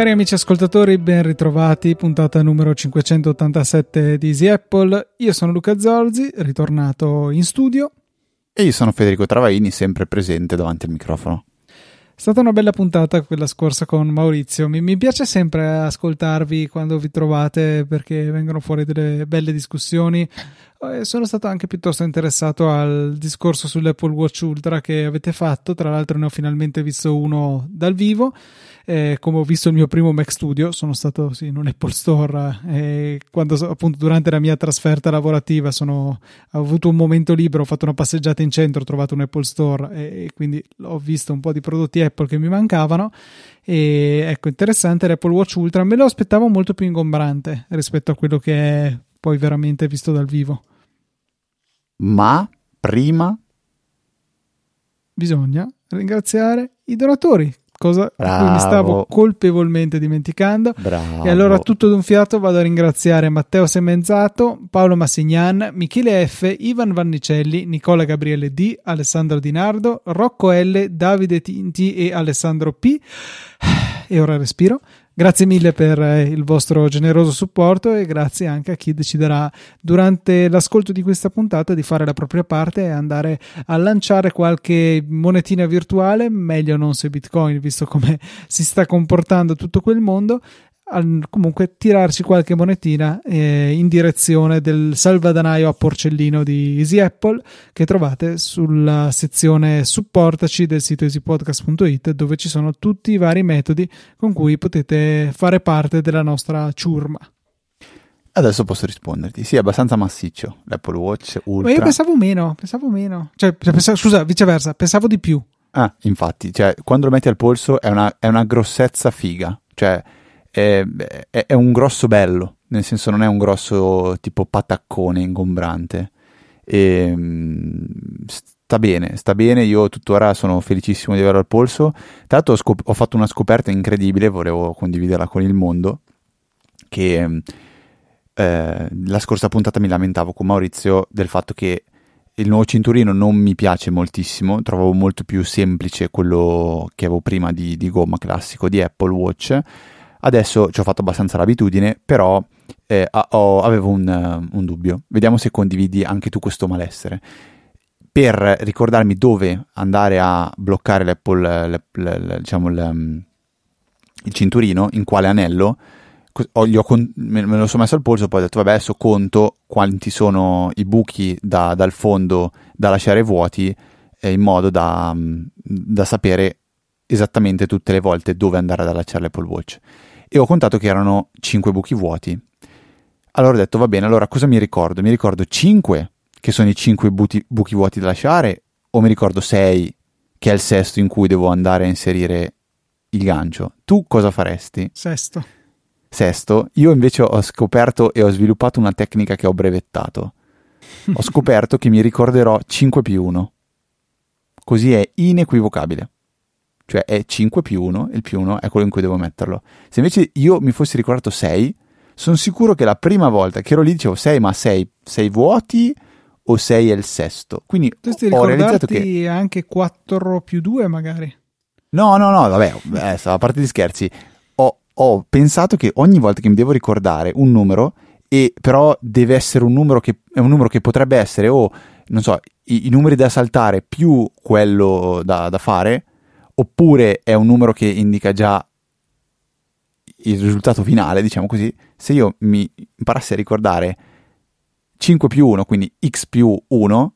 Cari amici ascoltatori, ben ritrovati, puntata numero 587 di Easy Apple. Io sono Luca Zorzi, ritornato in studio. E io sono Federico Travaini, sempre presente davanti al microfono. È stata una bella puntata quella scorsa con Maurizio. Mi, mi, piace sempre ascoltarvi quando vi trovate perché vengono fuori delle belle discussioni. Eh, sono stato anche piuttosto interessato al discorso sull'Apple Watch Ultra che avete fatto. Tra l'altro, ne ho finalmente visto uno dal vivo. Eh, come ho visto il mio primo Mac Studio, sono stato sì, in un Apple Store eh, quando appunto durante la mia trasferta lavorativa sono, ho avuto un momento libero, ho fatto una passeggiata in centro, ho trovato un Apple Store e, e quindi ho visto un po' di prodotti Apple che mi mancavano. E ecco, interessante l'Apple Watch Ultra, me lo aspettavo molto più ingombrante rispetto a quello che è poi veramente visto dal vivo. Ma prima bisogna ringraziare i donatori cosa Bravo. mi stavo colpevolmente dimenticando. Bravo. E allora tutto d'un fiato vado a ringraziare Matteo Semenzato, Paolo Massignan, Michele F, Ivan Vannicelli, Nicola Gabriele D, Alessandro Di Nardo, Rocco L, Davide Tinti e Alessandro P. E ora respiro. Grazie mille per eh, il vostro generoso supporto e grazie anche a chi deciderà durante l'ascolto di questa puntata di fare la propria parte e andare a lanciare qualche monetina virtuale, meglio non se Bitcoin, visto come si sta comportando tutto quel mondo, comunque tirarci qualche monetina eh, in direzione del salvadanaio a porcellino di Easy Apple che trovate sulla sezione supportaci del sito easypodcast.it dove ci sono tutti i vari metodi con cui potete fare parte della nostra ciurma. Adesso posso risponderti. Sì, è abbastanza massiccio l'Apple Watch Ultra. Ma io pensavo meno, pensavo meno. Cioè, cioè, pensavo, scusa, viceversa, pensavo di più. Ah, infatti, cioè, quando lo metti al polso è una, è una grossezza figa. Cioè, è, è, è, un grosso bello, nel senso non è un grosso tipo pataccone ingombrante. E, mm, sta bene, sta bene, io tuttora sono felicissimo di averlo al polso. Tra l'altro ho, scop- ho fatto una scoperta incredibile, volevo condividerla con il mondo, che eh, la scorsa puntata mi lamentavo con Maurizio del fatto che il nuovo cinturino non mi piace moltissimo, trovavo molto più semplice quello che avevo prima di, di gomma classico di Apple Watch Adesso ci ho fatto abbastanza l'abitudine, però eh, ho, avevo un, uh, un, dubbio. Vediamo se condividi anche tu questo malessere. Per ricordarmi dove andare a bloccare l'Apple, l'Apple, diciamo il, il cinturino, in quale anello, con- me lo sono messo al polso, poi ho detto vabbè adesso conto quanti sono i buchi da, dal fondo da lasciare vuoti eh, in modo da, da, sapere esattamente tutte le volte dove andare ad allacciare l'Apple Watch e ho contato che erano 5 buchi vuoti. Allora ho detto va bene, allora cosa mi ricordo? Mi ricordo 5 che sono i 5 buti, buchi vuoti da lasciare o mi ricordo 6 che è il sesto in cui devo andare a inserire il gancio? Tu cosa faresti? Sesto. Sesto. Io invece ho scoperto e ho sviluppato una tecnica che ho brevettato. Ho scoperto che mi ricorderò 5 più 1. Così è inequivocabile cioè è 5 più 1 e il più 1 è quello in cui devo metterlo. Se invece io mi fossi ricordato 6, sono sicuro che la prima volta che ero lì dicevo 6, ma 6, 6 vuoti o 6 è il sesto. Quindi ho realizzato che anche 4 più 2 magari. No, no, no, vabbè, eh, a parte di scherzi, ho, ho pensato che ogni volta che mi devo ricordare un numero e però deve essere un numero che è un numero che potrebbe essere o non so, i, i numeri da saltare più quello da, da fare oppure è un numero che indica già il risultato finale, diciamo così, se io mi imparassi a ricordare 5 più 1, quindi x più 1,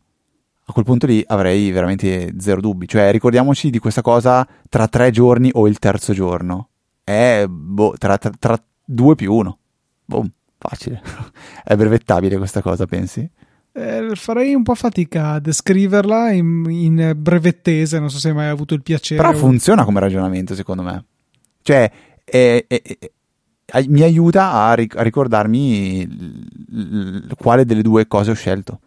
a quel punto lì avrei veramente zero dubbi. Cioè, ricordiamoci di questa cosa tra tre giorni o il terzo giorno. È boh, tra, tra, tra 2 più 1. Boom, facile. È brevettabile questa cosa, pensi? Eh, farei un po' fatica a descriverla in, in, brevettese, non so se hai mai avuto il piacere. Però funziona come ragionamento, secondo me. Cioè, è, è, è, mi aiuta a, ric- a ricordarmi l- l- quale delle due cose ho scelto.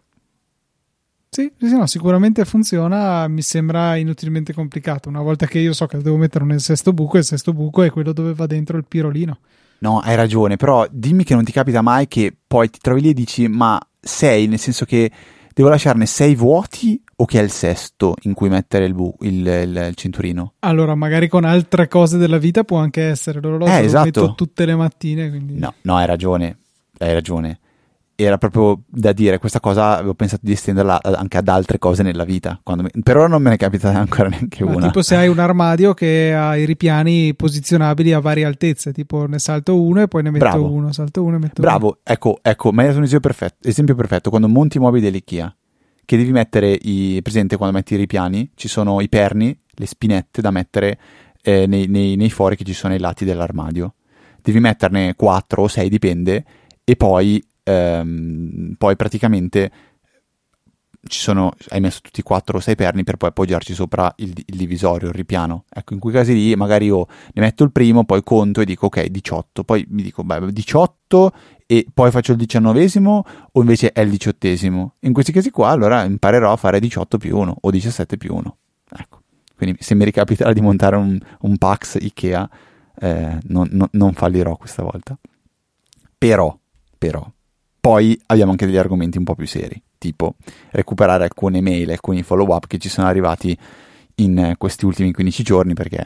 Sì, sì, no, sicuramente funziona, mi sembra inutilmente complicato. Una volta che io so che devo mettere nel sesto buco, il sesto buco è quello dove va dentro il pirolino. No, hai ragione, però dimmi che non ti capita mai che poi ti trovi lì e dici ma sei, nel senso che devo lasciarne sei vuoti o che è il sesto in cui mettere il, bu- il, il, il cinturino? Allora, magari con altre cose della vita può anche essere l'orologio, Eh, lo esatto. metto tutte le mattine, quindi... No, no, hai ragione, hai ragione. Era proprio da dire, questa cosa avevo pensato di estenderla anche ad altre cose nella vita. Quando mi- Per ora non me ne capita ancora neanche Ma una. tipo se hai un armadio che ha i ripiani posizionabili a varie altezze, tipo ne salto uno e poi ne metto Bravo. uno, salto uno e metto Bravo, ecco, ecco, mi hai dato un esempio perfetto, esempio perfetto. Quando monti i mobili dell'IKEA, che devi mettere i presente quando metti i ripiani, ci sono i perni, le spinette da mettere eh, nei, nei- nei fori che ci sono ai lati dell'armadio. Devi metterne 4 o 6, dipende, e poi, ehm, poi praticamente ci sono, hai messo tutti i 4 o 6 perni per poi appoggiarci sopra il, il divisorio, il ripiano. Ecco, in quei casi lì magari io ne metto il primo, poi conto e dico ok, 18, poi mi dico beh, 18 e poi faccio il diciannovesimo o invece è il diciottesimo. In questi casi qua allora imparerò a fare 18 più 1 o 17 più 1. Ecco, quindi se mi ricapiterà di montare un, un Pax Ikea eh, non, non- non fallirò questa volta. Però, però, poi abbiamo anche degli argomenti un po' più seri, tipo recuperare alcune mail, alcuni follow up che ci sono arrivati in questi ultimi 15 giorni perché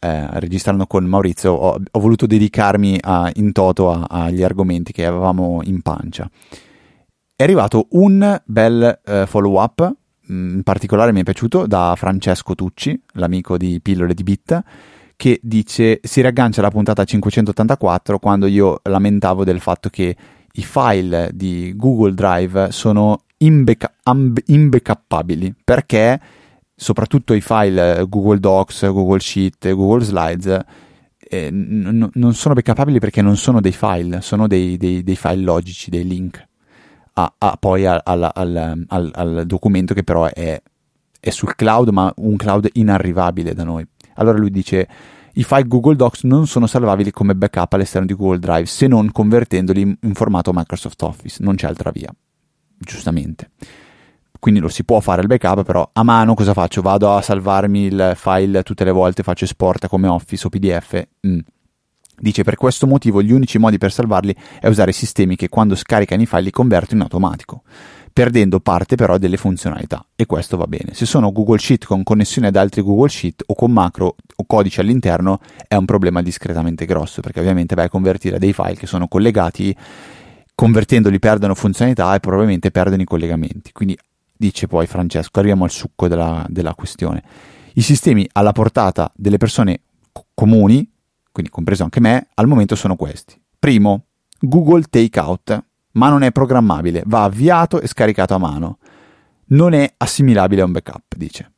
eh, registrando con Maurizio ho, ho voluto dedicarmi a- in toto agli argomenti che avevamo in pancia. È arrivato un bel eh, follow up, mm, in particolare mi è piaciuto, da Francesco Tucci, l'amico di Pillole di Bit, che dice si riaggancia alla puntata 584 quando io lamentavo del fatto che i file di Google Drive sono imbeca- amb- perché soprattutto i file Google Docs, Google Sheet, Google Slides eh, n- non sono backuppabili perché non sono dei file, sono dei, dei- dei file logici, dei link a, a- poi al- al- al- al documento che però è, è sul cloud ma un cloud inarrivabile da noi. Allora lui dice i file Google Docs non sono salvabili come backup all'esterno di Google Drive se non convertendoli in- formato Microsoft Office, non c'è altra via, giustamente. Quindi lo si può fare il backup, però a mano cosa faccio? Vado a salvarmi il file tutte le volte, faccio esporta come Office o PDF? Mm. Dice per questo motivo gli unici modi per salvarli è usare sistemi che quando scaricano i file li convertono in automatico, perdendo parte però delle funzionalità e questo va bene. Se sono Google Sheet con connessione ad altri Google Sheet o con macro o codice all'interno è un problema discretamente grosso perché ovviamente vai a convertire dei file che sono collegati, convertendoli perdono funzionalità e probabilmente perdono i collegamenti. Quindi dice poi Francesco, arriviamo al succo della, della questione. I sistemi alla portata delle persone co- comuni, quindi compreso anche me, al momento sono questi. Primo, Google Takeout, ma non è programmabile, va avviato e scaricato a mano. Non è assimilabile a un backup, dice.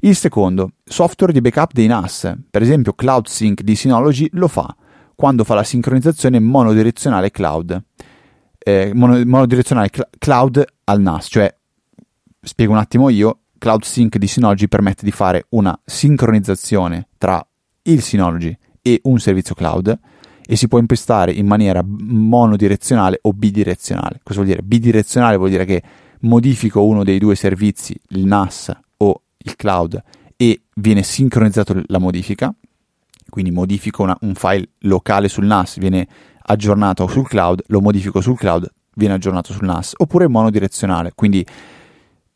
Il secondo, software di backup dei NAS, per esempio Cloud Sync di Synology lo fa, quando fa la sincronizzazione monodirezionale cloud. Eh, mono- monodirezionale cl- cloud al NAS, cioè spiego un attimo io, Cloud Sync di Synology permette di fare una sincronizzazione tra il Synology e un servizio cloud e si può impostare in maniera monodirezionale o bidirezionale. Cosa vuol dire? Bidirezionale vuol dire che modifico uno dei due servizi, il NAS o il cloud, e viene sincronizzato la modifica, quindi modifico una- un file locale sul NAS, viene aggiornato sul cloud, lo modifico sul cloud, viene aggiornato sul NAS, oppure monodirezionale, quindi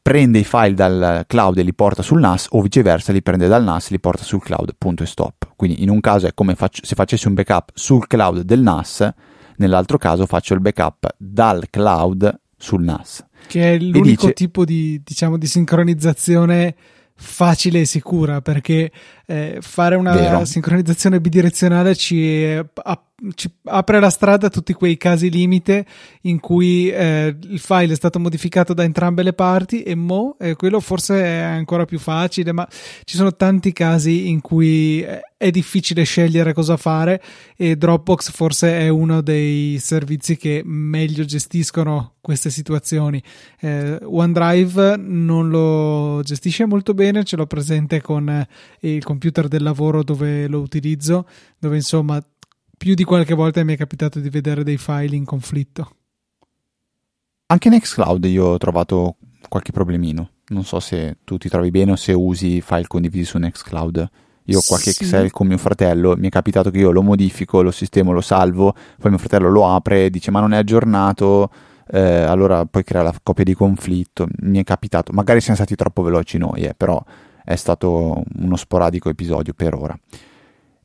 prende i file dal cloud e li porta sul NAS o viceversa li prende dal NAS e li porta sul cloud, punto e stop. Quindi in un caso è come faccio- se facessi un backup sul cloud del NAS, nell'altro caso faccio il backup dal cloud sul NAS. Che è l'unico dice- tipo di, diciamo, di sincronizzazione facile e sicura perché eh, fare una Vero. sincronizzazione bidirezionale ci, eh, ap- ci apre la strada a tutti quei casi limite in cui eh, il file è stato modificato da entrambe le parti e mo eh, quello forse è ancora più facile ma ci sono tanti casi in cui eh, è difficile scegliere cosa fare e Dropbox forse è uno dei servizi che meglio gestiscono queste situazioni. Eh, OneDrive non lo gestisce molto bene, ce l'ho presente con eh, il computer del lavoro dove lo utilizzo, dove insomma più di qualche volta mi è capitato di vedere dei file in conflitto. Anche Nextcloud io ho trovato qualche problemino. Non so se tu ti trovi bene o se usi file condivisi su Nextcloud Io ho qualche sì. Excel con mio fratello, mi è capitato che io lo modifico, lo sistemo, lo salvo, poi mio fratello lo apre e dice ma non è aggiornato, eh, allora poi crea la copia di conflitto. Mi è capitato, magari siamo stati troppo veloci noi, eh, però è stato uno sporadico episodio per ora.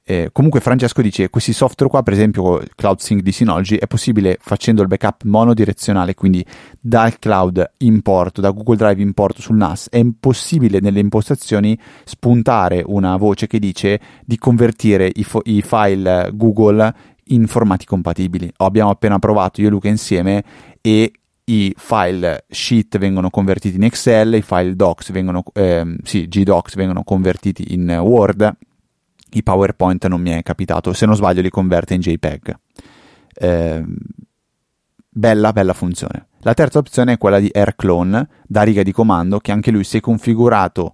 Eh, comunque Francesco dice questi software qua per esempio Cloud Sync di Synology è possibile facendo il backup monodirezionale quindi dal cloud importo da Google Drive importo sul NAS è impossibile nelle impostazioni spuntare una voce che dice di convertire i, fo- i file Google in formati compatibili abbiamo appena provato io e Luca insieme e i file sheet vengono convertiti in Excel, i file docs vengono, ehm, sì, GDocs vengono convertiti in Word i PowerPoint non mi è capitato, se non sbaglio li converte in JPEG. Eh, bella, bella funzione. La terza opzione è quella di AirClone da riga di comando, che anche lui, se configurato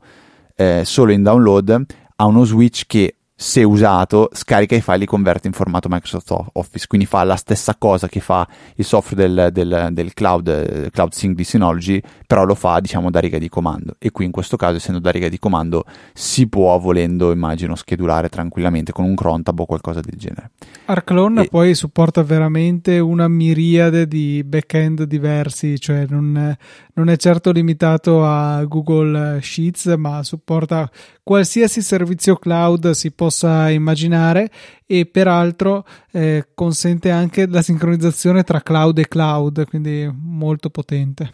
eh, solo in download, ha uno switch che se usato, scarica i file e li converte in formato Microsoft Office, quindi fa la stessa cosa che fa il software del, del, del cloud, cloud Sync di Synology, però lo fa diciamo da riga di comando e qui in questo caso essendo da riga di comando si può volendo immagino schedulare tranquillamente con un crontab o qualcosa del genere. Arclone e... poi supporta veramente una miriade di backend diversi, cioè non, non è certo limitato a Google Sheets ma supporta qualsiasi servizio cloud si possa immaginare e peraltro eh, consente anche la sincronizzazione tra cloud e cloud, quindi molto potente.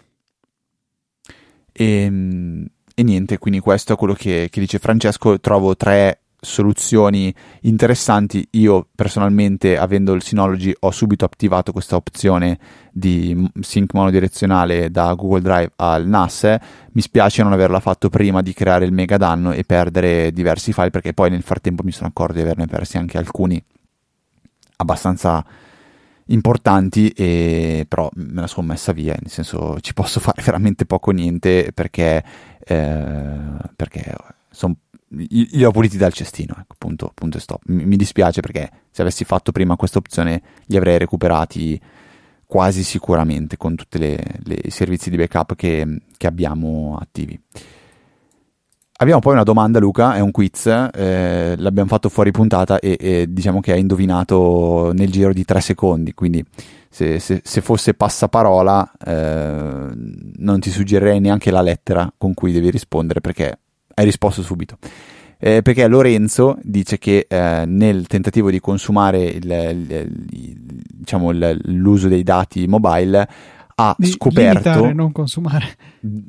E, ehm, e niente, quindi questo è quello che, che dice Francesco. Trovo tre soluzioni interessanti. Io personalmente, avendo il Synology, ho subito attivato questa opzione di sync monodirezionale da Google Drive al NAS. Mi spiace non averla fatto prima di creare il mega danno e perdere diversi file, perché poi nel frattempo mi sono accorto di averne persi anche alcuni abbastanza importanti e però me la sono messa via nel senso ci posso fare veramente poco niente perché, eh, perché sono li ho puliti dal cestino, ecco, punto, punto e stop. Mi, mi, dispiace perché se avessi fatto prima questa opzione li avrei recuperati quasi sicuramente con tutti i servizi di backup che, che, abbiamo attivi. Abbiamo poi una domanda, Luca, è un quiz, eh, l'abbiamo fatto fuori puntata e, e, diciamo che hai indovinato nel giro di tre secondi, quindi se, se, se fosse passaparola eh, non ti suggerirei neanche la lettera con cui devi rispondere perché hai risposto subito. Eh, perché Lorenzo dice che eh, nel tentativo di consumare il, il, il, diciamo l'uso dei dati mobile ha di scoperto limitare, non consumare.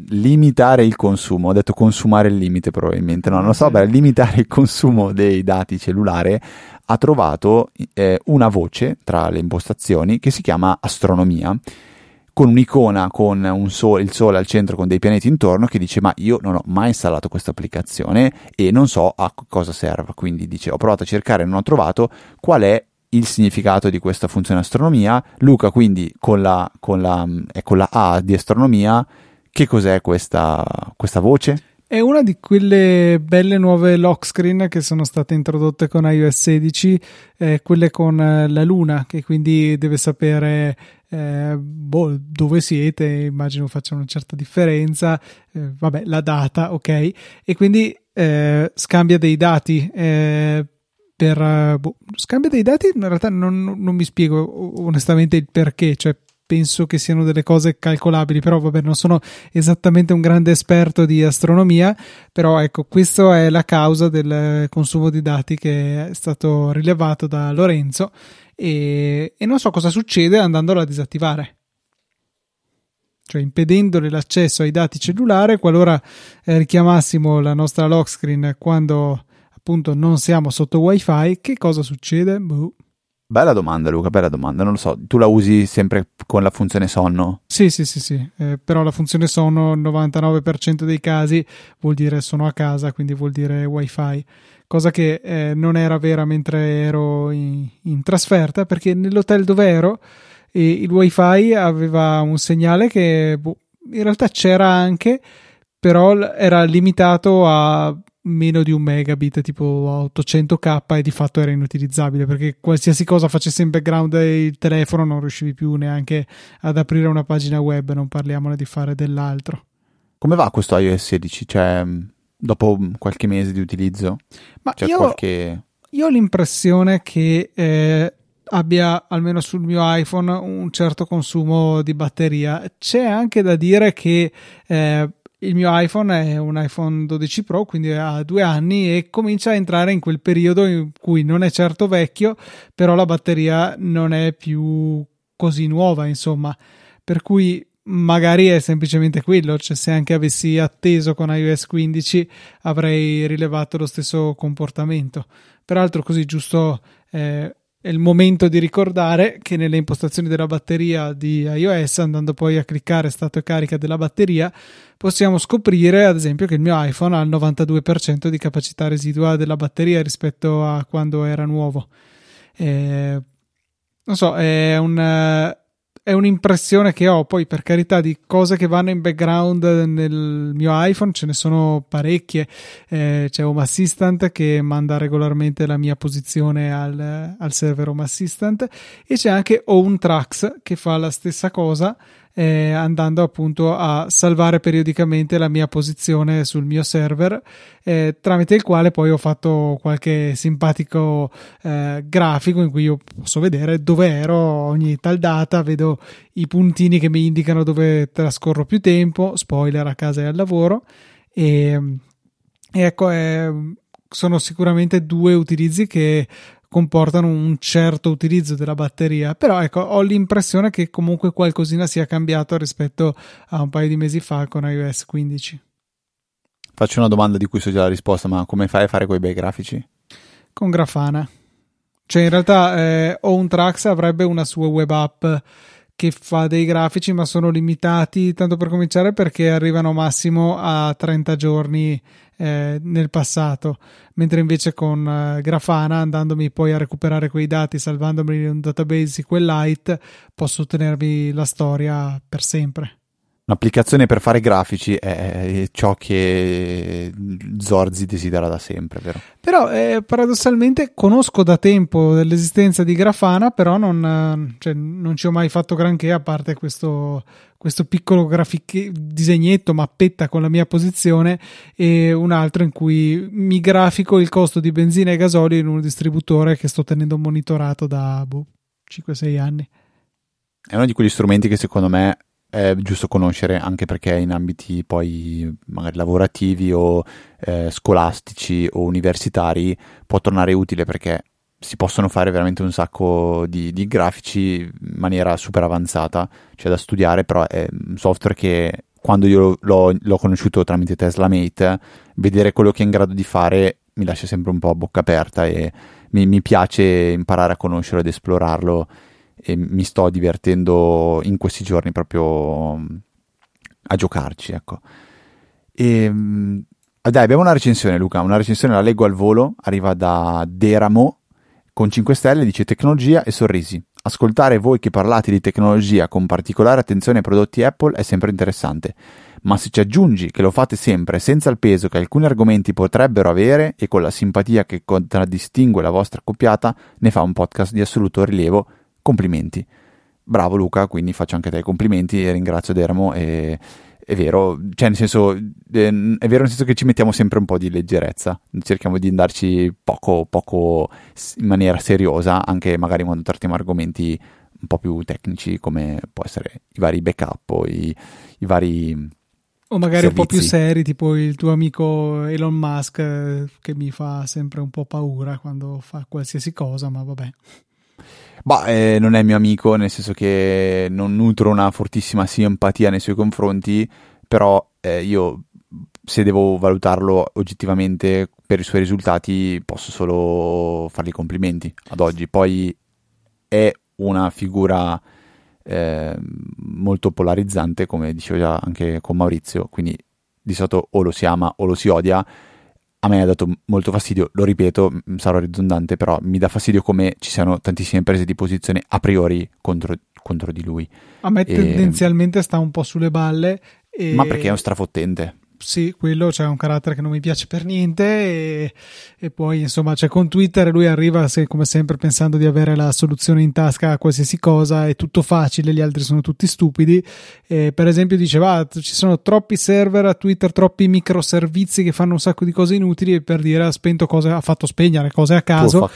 Limitare il consumo. Ho detto consumare il limite probabilmente. No non lo so beh, limitare il consumo dei dati cellulare ha trovato eh, una voce tra le impostazioni che si chiama astronomia con un'icona con un sole, il sole al centro con dei pianeti intorno che dice ma io non ho mai installato questa applicazione e non so a cosa serva. Quindi dice ho provato a cercare e non ho trovato. Qual è il significato di questa funzione astronomia? Luca quindi con la, con la, con la A di astronomia. Che cos'è questa, questa voce? È una di quelle belle nuove lock screen che sono state introdotte con iOS 16, eh, quelle con eh, la luna, che quindi deve sapere eh, boh, dove siete, immagino faccia una certa differenza, eh, vabbè, la data, ok, e quindi eh, scambia dei dati. Eh, per boh, scambia dei dati in realtà non, non mi spiego onestamente il perché cioè penso che siano delle cose calcolabili, però vabbè, non sono esattamente un grande esperto di astronomia, però ecco, questa è la causa del consumo di dati che è stato rilevato da Lorenzo e, e non so cosa succede andandolo a disattivare. Cioè impedendole l'accesso ai dati cellulari qualora eh, richiamassimo la nostra lock screen quando appunto non siamo sotto wifi, che cosa succede? Boh. Bella domanda, Luca, bella domanda. Non lo so, tu la usi sempre con la funzione sonno? Sì, sì, sì, sì. Eh, però la funzione sonno, il 99% dei casi vuol dire sono a casa, quindi vuol dire wifi. Cosa che eh, non era vera mentre ero in, in trasferta, perché nell'hotel dove ero eh, il wifi aveva un segnale che boh, in realtà c'era anche, però era limitato a meno di un megabit, tipo 800k, e di fatto era inutilizzabile perché qualsiasi cosa facesse in background il telefono non riuscivi più neanche ad aprire una pagina web, non parliamone di fare dell'altro. Come va questo iOS 16? Cioè, dopo qualche mese di utilizzo? Ma C'è io, qualche... io ho l'impressione che eh, abbia, almeno sul mio iPhone, un certo consumo di batteria. C'è anche da dire che eh, il mio iPhone è un iPhone 12 Pro, quindi ha due anni e comincia a entrare in quel periodo in cui non è certo vecchio, però la batteria non è più così nuova, insomma. Per cui magari è semplicemente quello, cioè se anche avessi atteso con iOS 15 avrei rilevato lo stesso comportamento. Peraltro così giusto eh, è il momento di ricordare che nelle impostazioni della batteria di iOS, andando poi a cliccare stato e carica della batteria, possiamo scoprire ad esempio che il mio iPhone ha il 92% di capacità residua della batteria rispetto a quando era nuovo. Eh, non so, è un è un'impressione che ho. Poi, per carità, di cose che vanno in background nel mio iPhone ce ne sono parecchie. Eh, c'è Home Assistant che manda regolarmente la mia posizione al, al server Home Assistant e c'è anche Own Tracks che fa la stessa cosa eh, andando appunto a salvare periodicamente la mia posizione sul mio server eh, tramite il quale poi ho fatto qualche simpatico eh, grafico in cui io posso vedere dove ero ogni tal data vedo i puntini che mi indicano dove trascorro più tempo spoiler a casa e al lavoro. E, e ecco sono sicuramente due utilizzi che comportano un certo utilizzo della batteria, però ecco, ho l'impressione che comunque qualcosina sia cambiato rispetto a un paio di mesi fa con iOS 15. Faccio una domanda di cui so già la risposta, ma come fai a fare quei bei grafici? Con Grafana. Cioè, in realtà, eh, OwnTrax avrebbe una sua web app che fa dei grafici, ma sono limitati, tanto per cominciare, perché arrivano massimo a 30 giorni eh, nel passato, mentre invece con eh, Grafana, andandomi poi a recuperare quei dati, salvandomi in un database SQLite, posso ottenervi la storia per sempre. Un'applicazione per fare grafici è ciò che Zorzi desidera da sempre, vero? Però eh, paradossalmente conosco da tempo dell'esistenza di Grafana, però non, cioè, non ci ho mai fatto granché a parte questo, questo piccolo grafic- disegnetto, mappetta con la mia posizione e un altro in cui mi grafico il costo di benzina e gasolio in un distributore che sto tenendo monitorato da boh, 5-6 anni. È uno di quegli strumenti che secondo me è giusto conoscere anche perché in ambiti poi magari lavorativi o eh, scolastici o universitari può tornare utile perché si possono fare veramente un sacco di, di, grafici in maniera super avanzata, c'è da studiare, però è un software che quando io l'ho, l'ho conosciuto tramite Tesla Mate, vedere quello che è in grado di fare mi lascia sempre un po' a bocca aperta e mi, mi piace imparare a conoscerlo ed esplorarlo e mi sto divertendo in questi giorni proprio a giocarci, ecco. E, dai, abbiamo una recensione, Luca. Una recensione la leggo al volo. Arriva da Deramo con 5 stelle dice tecnologia e sorrisi. Ascoltare voi che parlate di tecnologia con particolare attenzione ai prodotti Apple è sempre interessante, ma se ci aggiungi che lo fate sempre senza il peso che alcuni argomenti potrebbero avere e con la simpatia che contraddistingue la vostra coppiata, ne fa un podcast di assoluto rilievo. Complimenti. Bravo Luca, quindi faccio anche te i complimenti e ringrazio Dermo e è vero, cioè nel senso, è vero nel senso che ci mettiamo sempre un po' di leggerezza, cerchiamo di andarci poco, poco in maniera seriosa, anche magari quando trattiamo argomenti un po' più tecnici come può essere i vari backup o i, i vari... O magari servizi. un po' più seri, tipo il tuo amico Elon Musk, eh, che mi fa sempre un po' paura quando fa qualsiasi cosa, ma vabbè. Bah, eh, non è mio amico, nel senso che non nutro una fortissima simpatia nei suoi confronti, però eh, io se devo valutarlo oggettivamente per i suoi risultati posso solo fargli complimenti ad oggi. Poi è una figura eh, molto polarizzante, come dicevo già anche con Maurizio, quindi di solito o lo si ama o lo si odia a me ha dato molto fastidio, lo ripeto, sarò ridondante, però mi dà fastidio come ci siano tantissime prese di posizione a priori contro, contro di lui. A me e... tendenzialmente sta un po' sulle balle. E... Ma perché è un strafottente. Sì, quello c'è un carattere che non mi piace per niente e, e poi insomma cioè, con Twitter lui arriva se, come sempre pensando di avere la soluzione in tasca a qualsiasi cosa, è tutto facile, gli altri sono tutti stupidi. E, per esempio diceva ah, ci sono troppi server a Twitter, troppi microservizi che fanno un sacco di cose inutili e per dire ha spento cose, ha fatto spegnere cose a caso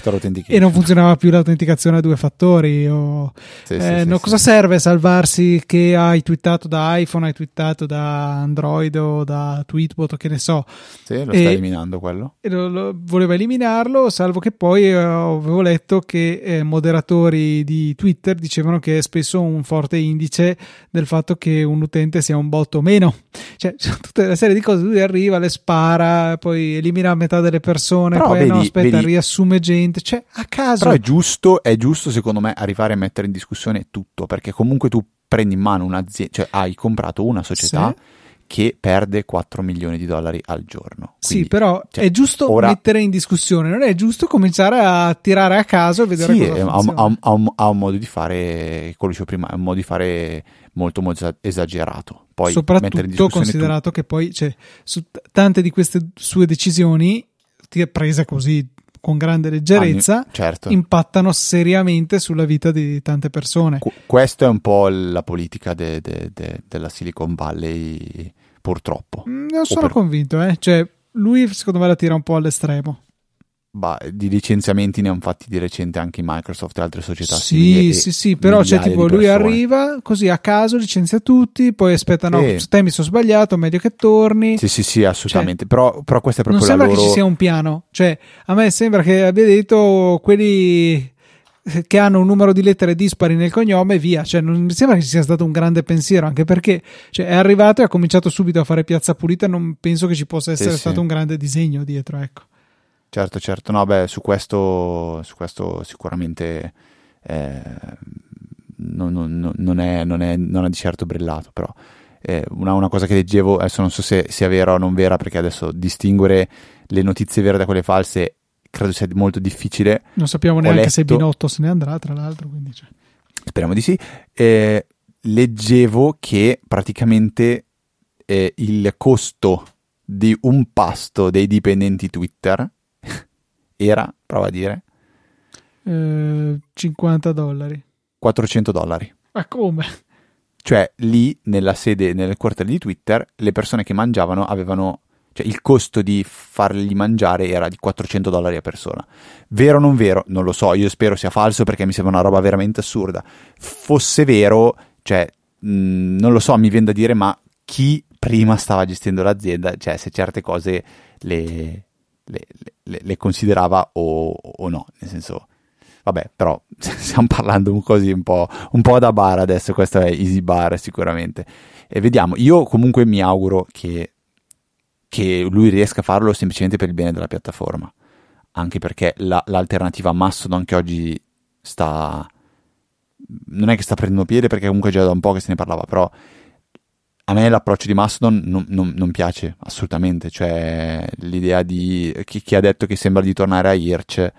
e non funzionava più l'autenticazione a due fattori. O, sì, eh, sì, no, sì, cosa serve salvarsi che hai twittato da iPhone, hai twittato da Android o da Tweetbot o che ne so. Sì, lo sta eliminando quello. E lo, lo, voleva eliminarlo, salvo che poi eh, avevo letto che eh, moderatori di Twitter dicevano che è spesso un forte indice del fatto che un utente sia un bot o meno. Cioè, tutta una serie di cose, lui arriva, le spara, poi elimina metà delle persone, Però poi vedi, no, aspetta, vedi, riassume gente, cioè a caso. Però è giusto, è giusto secondo me arrivare a mettere in discussione tutto, perché comunque tu prendi in mano un'azienda, cioè hai comprato una società sì che perde 4 milioni di dollari al giorno. Quindi, sì, però cioè, è giusto ora... mettere in discussione, non è giusto cominciare a tirare a caso e vedere sì, cosa ha, ha, ha, un, ha un modo di fare, come dicevo prima, è un modo di fare molto, molto esagerato. Poi Soprattutto considerato tu... che poi cioè, su tante di queste sue decisioni prese così con grande leggerezza ah, certo. impattano seriamente sulla vita di tante persone. Qu- questa è un po' la politica de- de- de- della Silicon Valley purtroppo. Mm, non sono per... convinto, eh. cioè, lui secondo me la tira un po' all'estremo. Bah, di licenziamenti ne hanno fatti di recente anche Microsoft e altre società. Sì, sì, sì, però c'è tipo lui arriva così a caso, licenzia tutti, poi aspetta, no, te mi sono sbagliato, meglio che torni. Sì, sì, sì, assolutamente. Cioè, però, però questa è proprio la loro... Non sembra che ci sia un piano, cioè a me sembra che abbia detto quelli che hanno un numero di lettere dispari nel cognome e via. Cioè, non mi sembra che ci sia stato un grande pensiero, anche perché cioè, è arrivato e ha cominciato subito a fare piazza pulita. Non penso che ci possa essere sì, stato sì. un grande disegno dietro, ecco. Certo, certo, no, beh, su questo, su questo sicuramente eh, non, non, non, è, non, è, non, è, di certo brillato, però eh, una, una, cosa che leggevo, adesso non so se sia vera o non vera, perché adesso distinguere le notizie vere da quelle false credo sia molto difficile. Non sappiamo neanche letto, se Binotto se ne andrà, tra l'altro. Quindi, cioè. Speriamo di sì. Eh, leggevo che praticamente eh, il costo di un pasto dei dipendenti Twitter era, prova a dire, eh, 50 dollari. 400 dollari. Ma come? Cioè lì nella sede, nel quartiere di Twitter, le persone che mangiavano avevano cioè il costo di fargli mangiare era di 400 dollari a persona. Vero o non vero? Non lo so, io spero sia falso perché mi sembra una roba veramente assurda. Fosse vero, cioè, mh, non lo so, mi viene da dire, ma chi prima stava gestendo l'azienda, cioè se certe cose le, le, le, le considerava o, o, no, nel senso... Vabbè, però stiamo parlando così un po', un po' da bar adesso, questo è easy bar sicuramente. E vediamo, io comunque mi auguro che che lui riesca a farlo semplicemente per il bene della piattaforma. Anche perché la, l'alternativa Mastodon che oggi sta. Non è che sta prendendo piede perché comunque già da un po' che se ne parlava, però a me l'approccio di Mastodon non, non, non piace assolutamente. Cioè, l'idea di chi, chi, ha detto che sembra di tornare a Hirsch,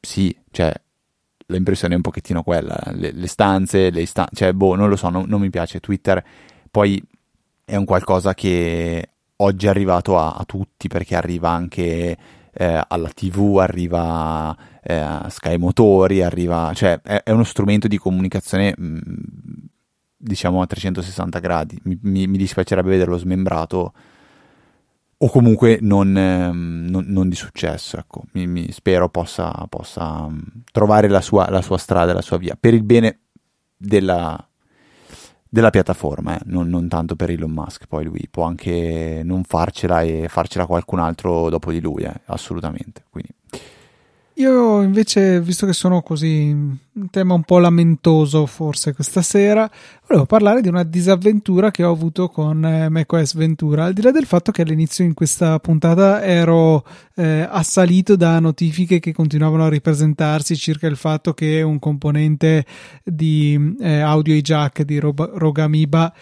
sì, cioè, l'impressione è un pochettino quella. Le, le stanze, le istanze, cioè, boh, non lo so, non, non mi piace. Twitter poi è un qualcosa che oggi è arrivato a, a tutti perché arriva anche eh, alla TV, arriva eh, a Sky Motori, arriva, cioè è, è, uno strumento di comunicazione mm, diciamo a 360 gradi. Mi, mi, mi, dispiacerebbe vederlo smembrato o comunque non, ehm, non, non di successo. Ecco. Mi, mi spero possa, possa mm, trovare la sua, la sua strada, la sua via per il bene della, della piattaforma, eh? non, non, tanto per Elon Musk, poi lui può anche non farcela e farcela qualcun altro dopo di lui, eh? assolutamente. Quindi. Io invece, visto che sono così un tema un po' lamentoso forse questa sera, volevo parlare di una disavventura che ho avuto con eh, macOS Ventura, al di là del fatto che all'inizio in questa puntata ero eh, assalito da notifiche che continuavano a ripresentarsi circa il fatto che un componente di eh, audio jack di Rogamiba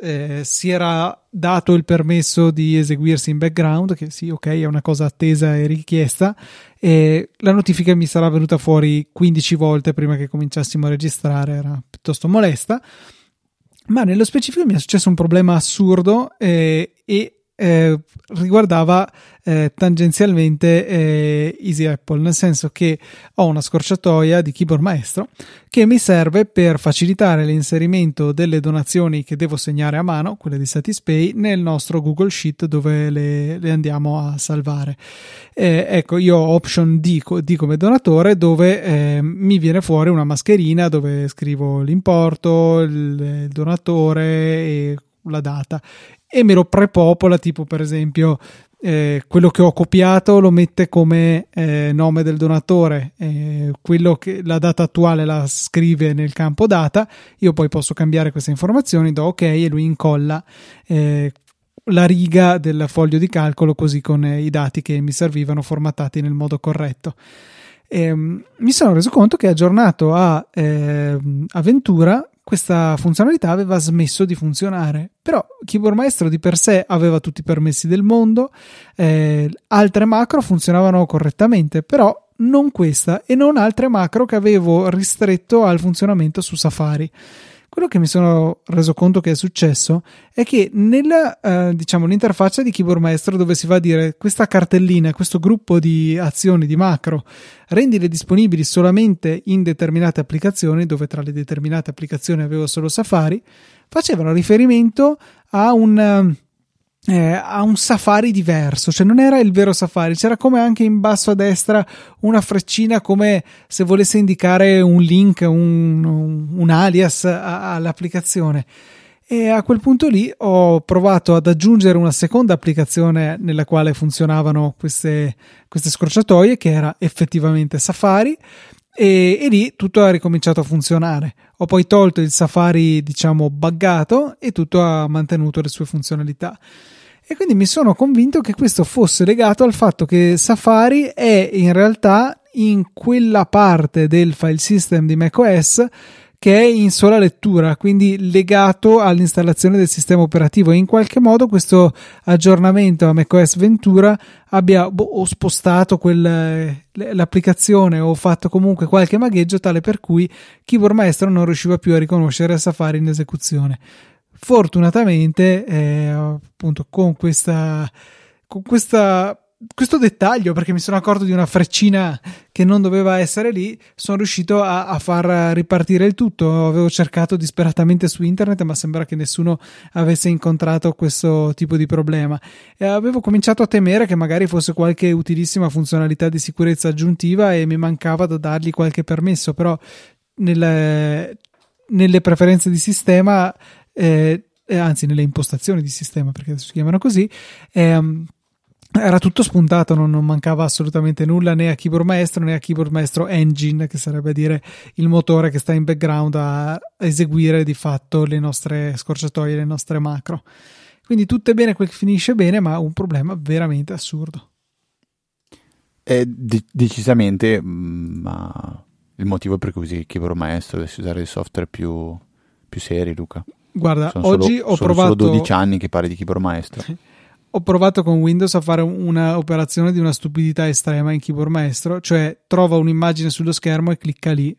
eh, si era dato il permesso di eseguirsi in background, che sì, ok, è una cosa attesa e richiesta, e la notifica mi sarà venuta fuori 15 volte prima che cominciassimo a registrare, era piuttosto molesta. ma nello specifico mi è successo un problema assurdo eh, e eh, riguardava eh, tangenzialmente eh, Easy Apple, nel senso che ho una scorciatoia di keyboard maestro che mi serve per facilitare l'inserimento delle donazioni che devo segnare a mano, quelle di Satispay, nel nostro Google Sheet dove le, le andiamo a salvare. Eh, ecco, io ho option D, D come donatore dove eh, mi viene fuori una mascherina dove scrivo l'importo, il, il donatore e la data e me lo prepopola tipo per esempio eh, quello che ho copiato lo mette come eh, nome del donatore, eh, quello che la data attuale la scrive nel campo data, io poi posso cambiare queste informazioni, do ok e lui incolla eh, la riga del foglio di calcolo così con eh, i dati che mi servivano formattati nel modo corretto. Ehm, mi sono reso conto che aggiornato a ehm, Avventura questa funzionalità aveva smesso di funzionare. Però Keyboard Maestro di per sé aveva tutti i permessi del mondo, eh, altre macro funzionavano correttamente, però non questa e non altre macro che avevo ristretto al funzionamento su Safari. Quello che mi sono reso conto che è successo è che nella eh, diciamo, l'interfaccia di Keyboard Maestro dove si va a dire questa cartellina, questo gruppo di azioni di macro, rendile disponibili solamente in determinate applicazioni, dove tra le determinate applicazioni avevo solo Safari, facevano riferimento a un eh, a un safari diverso, cioè non era il vero safari, c'era come anche in basso a destra una freccina come se volesse indicare un link, un, un, un alias a, all'applicazione. E a quel punto lì ho provato ad aggiungere una seconda applicazione nella quale funzionavano queste, queste scorciatoie, che era effettivamente Safari, e, e, lì tutto ha ricominciato a funzionare. Ho poi tolto il Safari, diciamo, buggato e tutto ha mantenuto le sue funzionalità. E quindi mi sono convinto che questo fosse legato al fatto che Safari è in realtà in quella parte del file system di macOS che è in sola lettura, quindi legato all'installazione del sistema operativo in qualche modo questo aggiornamento a macOS Ventura abbia boh, spostato quel, l'applicazione o fatto comunque qualche magheggio tale per cui Keyboard Maestro non riusciva più a riconoscere Safari in esecuzione. Fortunatamente, eh, appunto, con questa, con questa questo dettaglio, perché mi sono accorto di una freccina che non doveva essere lì, sono riuscito a, a, far ripartire il tutto. Avevo cercato disperatamente su internet, ma sembra che nessuno avesse incontrato questo tipo di problema. E avevo cominciato a temere che magari fosse qualche utilissima funzionalità di sicurezza aggiuntiva e mi mancava da dargli qualche permesso, però nelle, nelle preferenze di sistema eh, eh, anzi nelle impostazioni di sistema perché si chiamano così, ehm, era tutto spuntato, non, non, mancava assolutamente nulla né a keyboard maestro né a keyboard maestro engine, che sarebbe a dire il motore che sta in background a eseguire di fatto le nostre scorciatoie, le nostre macro. Quindi tutto è bene quel che finisce bene, ma un problema veramente assurdo. Eh, de- decisamente, mm, ma il motivo per cui usi keyboard maestro deve usare dei software più, più seri, Luca. Guarda, sono oggi solo, ho sono provato. Sono 12 anni che parli di keyboard maestro. ho provato con Windows a fare un'operazione di una stupidità estrema in keyboard maestro, cioè trova un'immagine sullo schermo e clicca lì.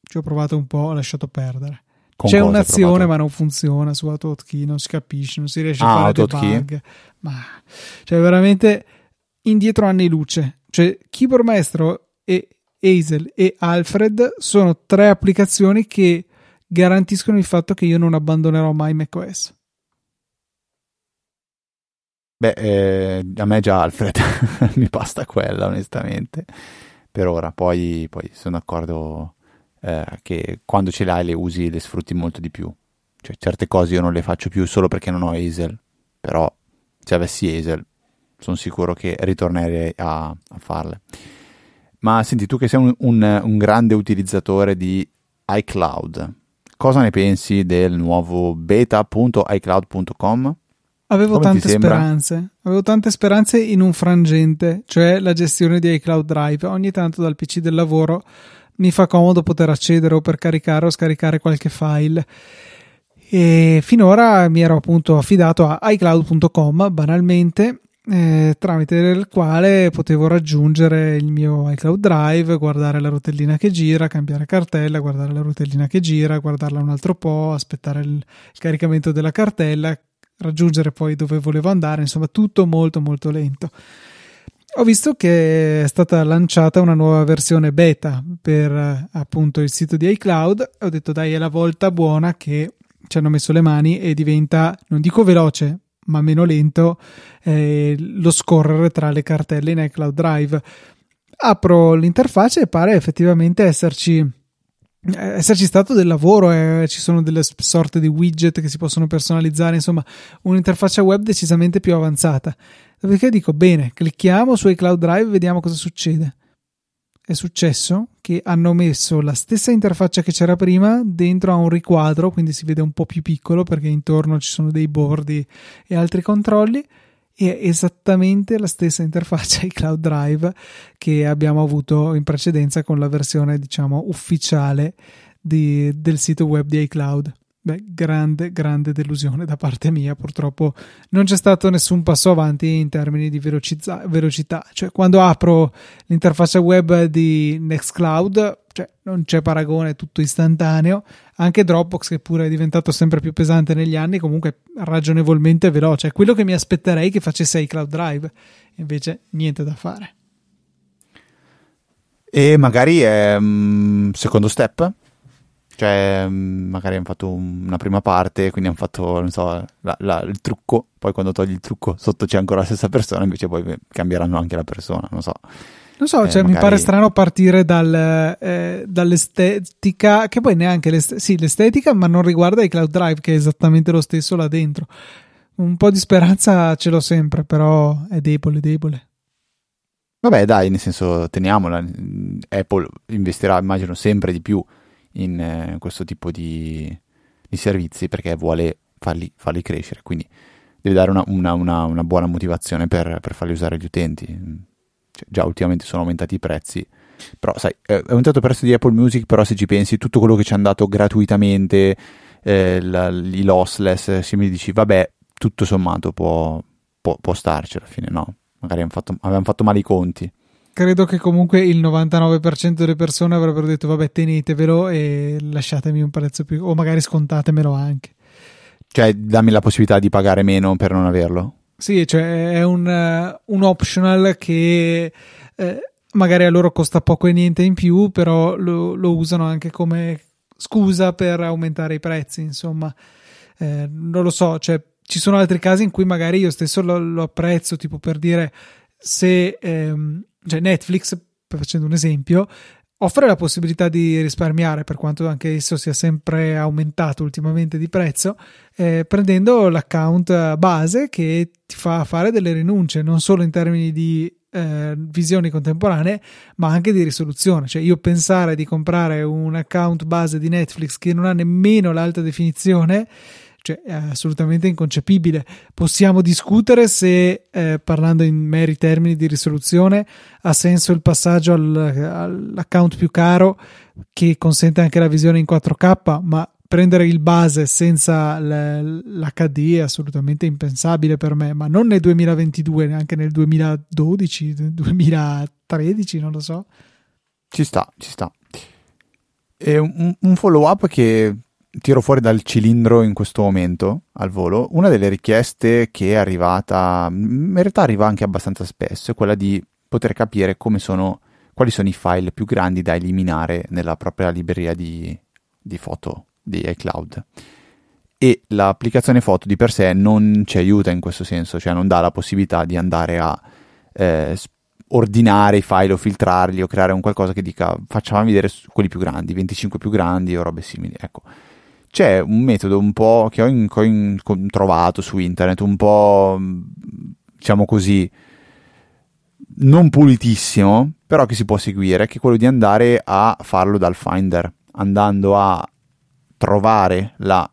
Ci ho provato un po', ho lasciato perdere. Con C'è un'azione, ma non funziona su AutoHotkey, non si capisce, non si riesce ah, a fare debug. Ma cioè veramente indietro anni luce. Cioè Keyboard Maestro e Hazel e Alfred sono tre applicazioni che garantiscono il fatto che io non abbandonerò mai macOS. Beh, eh, a me già Alfred, mi basta quella onestamente, per ora, poi, poi sono d'accordo eh, che quando ce l'hai le usi le sfrutti molto di più, cioè certe cose io non le faccio più solo perché non ho Hazel, però se avessi Hazel sono sicuro che ritornerei a, a farle. Ma senti, tu che sei un, un, un grande utilizzatore di iCloud, Cosa ne pensi del nuovo beta.icloud.com? Avevo Come tante speranze. Avevo tante speranze in un frangente, cioè la gestione di iCloud Drive. Ogni tanto dal PC del lavoro mi fa comodo poter accedere o per caricare o scaricare qualche file. E finora mi ero appunto affidato a iCloud.com banalmente eh, tramite il quale potevo raggiungere il mio iCloud Drive, guardare la rotellina che gira, cambiare cartella, guardare la rotellina che gira, guardarla un altro po', aspettare il, il caricamento della cartella, raggiungere poi dove volevo andare, insomma tutto molto molto lento. Ho visto che è stata lanciata una nuova versione beta per appunto il sito di iCloud ho detto dai è la volta buona che ci hanno messo le mani e diventa, non dico veloce, ma meno lento eh, lo scorrere tra le cartelle in iCloud Drive. Apro l'interfaccia e pare effettivamente esserci esserci stato del lavoro, eh, ci sono delle sorte di widget che si possono personalizzare, insomma, un'interfaccia web decisamente più avanzata. Dopodiché dico, bene, clicchiamo su iCloud Drive e vediamo cosa succede. È successo che hanno messo la stessa interfaccia che c'era prima dentro a un riquadro, quindi si vede un po' più piccolo perché intorno ci sono dei bordi e altri controlli è esattamente la stessa interfaccia iCloud Drive che abbiamo avuto in precedenza con la versione diciamo ufficiale di, del sito web di iCloud. Beh, grande, grande delusione da parte mia. Purtroppo non c'è stato nessun passo avanti in termini di velocizza- velocità. Cioè, quando apro l'interfaccia web di Nextcloud, cioè, non c'è paragone, è tutto istantaneo. Anche Dropbox, che pure è diventato sempre più pesante negli anni, comunque ragionevolmente veloce. È quello che mi aspetterei che facesse iCloud Drive. Invece, niente da fare. E magari è um, secondo step? Cioè, mm, magari hanno fatto una prima parte, quindi hanno fatto, non so, la, la, il trucco, poi quando togli il trucco sotto c'è ancora la stessa persona, invece poi cambieranno anche la persona, non so. Non so, eh, cioè, magari... mi pare strano partire dal, eh, dall'estetica, che poi neanche l'estetica, sì, l'estetica, ma non riguarda i cloud drive, che è esattamente lo stesso là dentro. Un po' di speranza ce l'ho sempre, però è debole, debole. Vabbè, dai, nel senso, teniamola. Apple investirà, immagino, sempre di più in eh, questo tipo di, di, servizi perché vuole farli, farli, crescere, quindi deve dare una, una, una, una buona motivazione per, per, farli usare gli utenti. Cioè, già ultimamente sono aumentati i prezzi, però sai, è aumentato il prezzo di Apple Music, però se ci pensi tutto quello che ci hanno dato gratuitamente, eh, la, i lossless, se mi dici vabbè, tutto sommato può, può, può starci alla fine, no? Magari fatto, avevamo fatto male i conti credo che comunque il 99% delle persone avrebbero detto vabbè tenetevelo e lasciatemi un prezzo più o magari scontatemelo anche. Cioè dammi la possibilità di pagare meno per non averlo? Sì cioè è un, uh, un optional che eh, magari a loro costa poco e niente in più però lo, lo usano anche come scusa per aumentare i prezzi insomma. Eh, non lo so cioè ci sono altri casi in cui magari io stesso lo, lo apprezzo tipo per dire se ehm, cioè Netflix, facendo un esempio, offre la possibilità di risparmiare, per quanto anche esso sia sempre aumentato ultimamente di prezzo, eh, prendendo l'account base che ti fa fare delle rinunce, non solo in termini di eh, visioni contemporanee, ma anche di risoluzione. Cioè, io pensare di comprare un account base di Netflix che non ha nemmeno l'alta definizione cioè è assolutamente inconcepibile. Possiamo discutere se, eh, parlando in meri termini di risoluzione, ha senso il passaggio al, all'account più caro che consente anche la visione in 4K, ma prendere il base senza l'HD è assolutamente impensabile per me, ma non nel 2022, neanche nel 2012, 2013, non lo so. Ci sta, ci sta. E un, un follow up che tiro fuori dal cilindro in questo momento al volo. Una delle richieste che è arrivata, in realtà arriva anche abbastanza spesso, è quella di poter capire sono, quali sono i file più grandi da eliminare nella propria libreria di, di foto di iCloud. E l'applicazione foto di per sé non ci aiuta in questo senso, cioè non dà la possibilità di andare a eh, ordinare i file o filtrarli o creare un qualcosa che dica facciamo vedere quelli più grandi, 25 più grandi o robe simili. Ecco c'è un metodo un po' che ho, in, che ho in, trovato su internet, un po' diciamo così non pulitissimo, però che si può seguire, che è quello di andare a farlo dal Finder, andando a trovare la,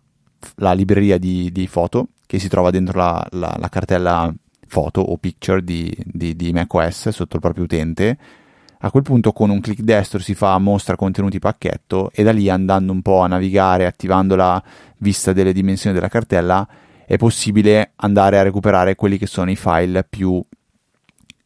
la libreria di, di, foto che si trova dentro la, la, la cartella foto o picture di, di, di macOS sotto il proprio utente a quel punto con un clic destro si fa mostra contenuti pacchetto e da lì andando un po' a navigare, attivando la vista delle dimensioni della cartella, è possibile andare a recuperare quelli che sono i file più,